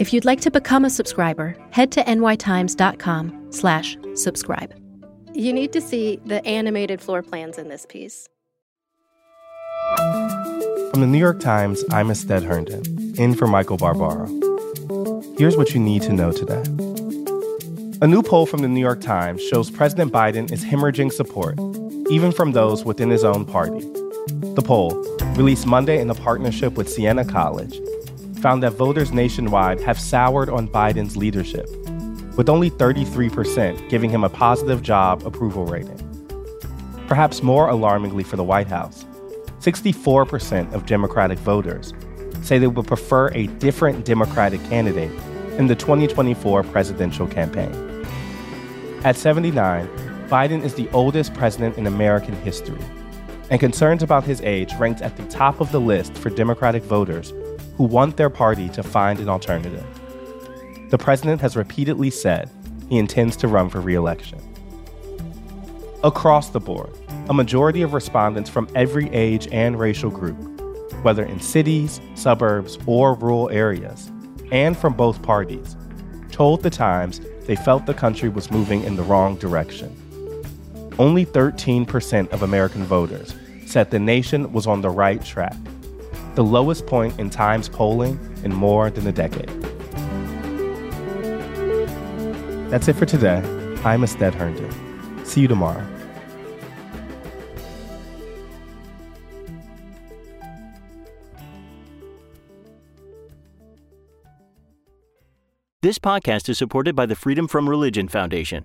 If you'd like to become a subscriber, head to nytimes.com slash subscribe. You need to see the animated floor plans in this piece. From the New York Times, I'm Astead Herndon, in for Michael Barbaro. Here's what you need to know today. A new poll from the New York Times shows President Biden is hemorrhaging support, even from those within his own party. The poll, released Monday in a partnership with Siena College, found that voters nationwide have soured on Biden's leadership, with only 33% giving him a positive job approval rating. Perhaps more alarmingly for the White House, 64% of Democratic voters say they would prefer a different Democratic candidate in the 2024 presidential campaign. At 79, Biden is the oldest president in American history, and concerns about his age ranked at the top of the list for Democratic voters who want their party to find an alternative. The president has repeatedly said he intends to run for reelection. Across the board, a majority of respondents from every age and racial group, whether in cities, suburbs, or rural areas, and from both parties, told The Times they felt the country was moving in the wrong direction. Only 13% of American voters said the nation was on the right track the lowest point in Times polling in more than a decade. That's it for today. I'm Astead Herndon. See you tomorrow. This podcast is supported by the Freedom from Religion Foundation.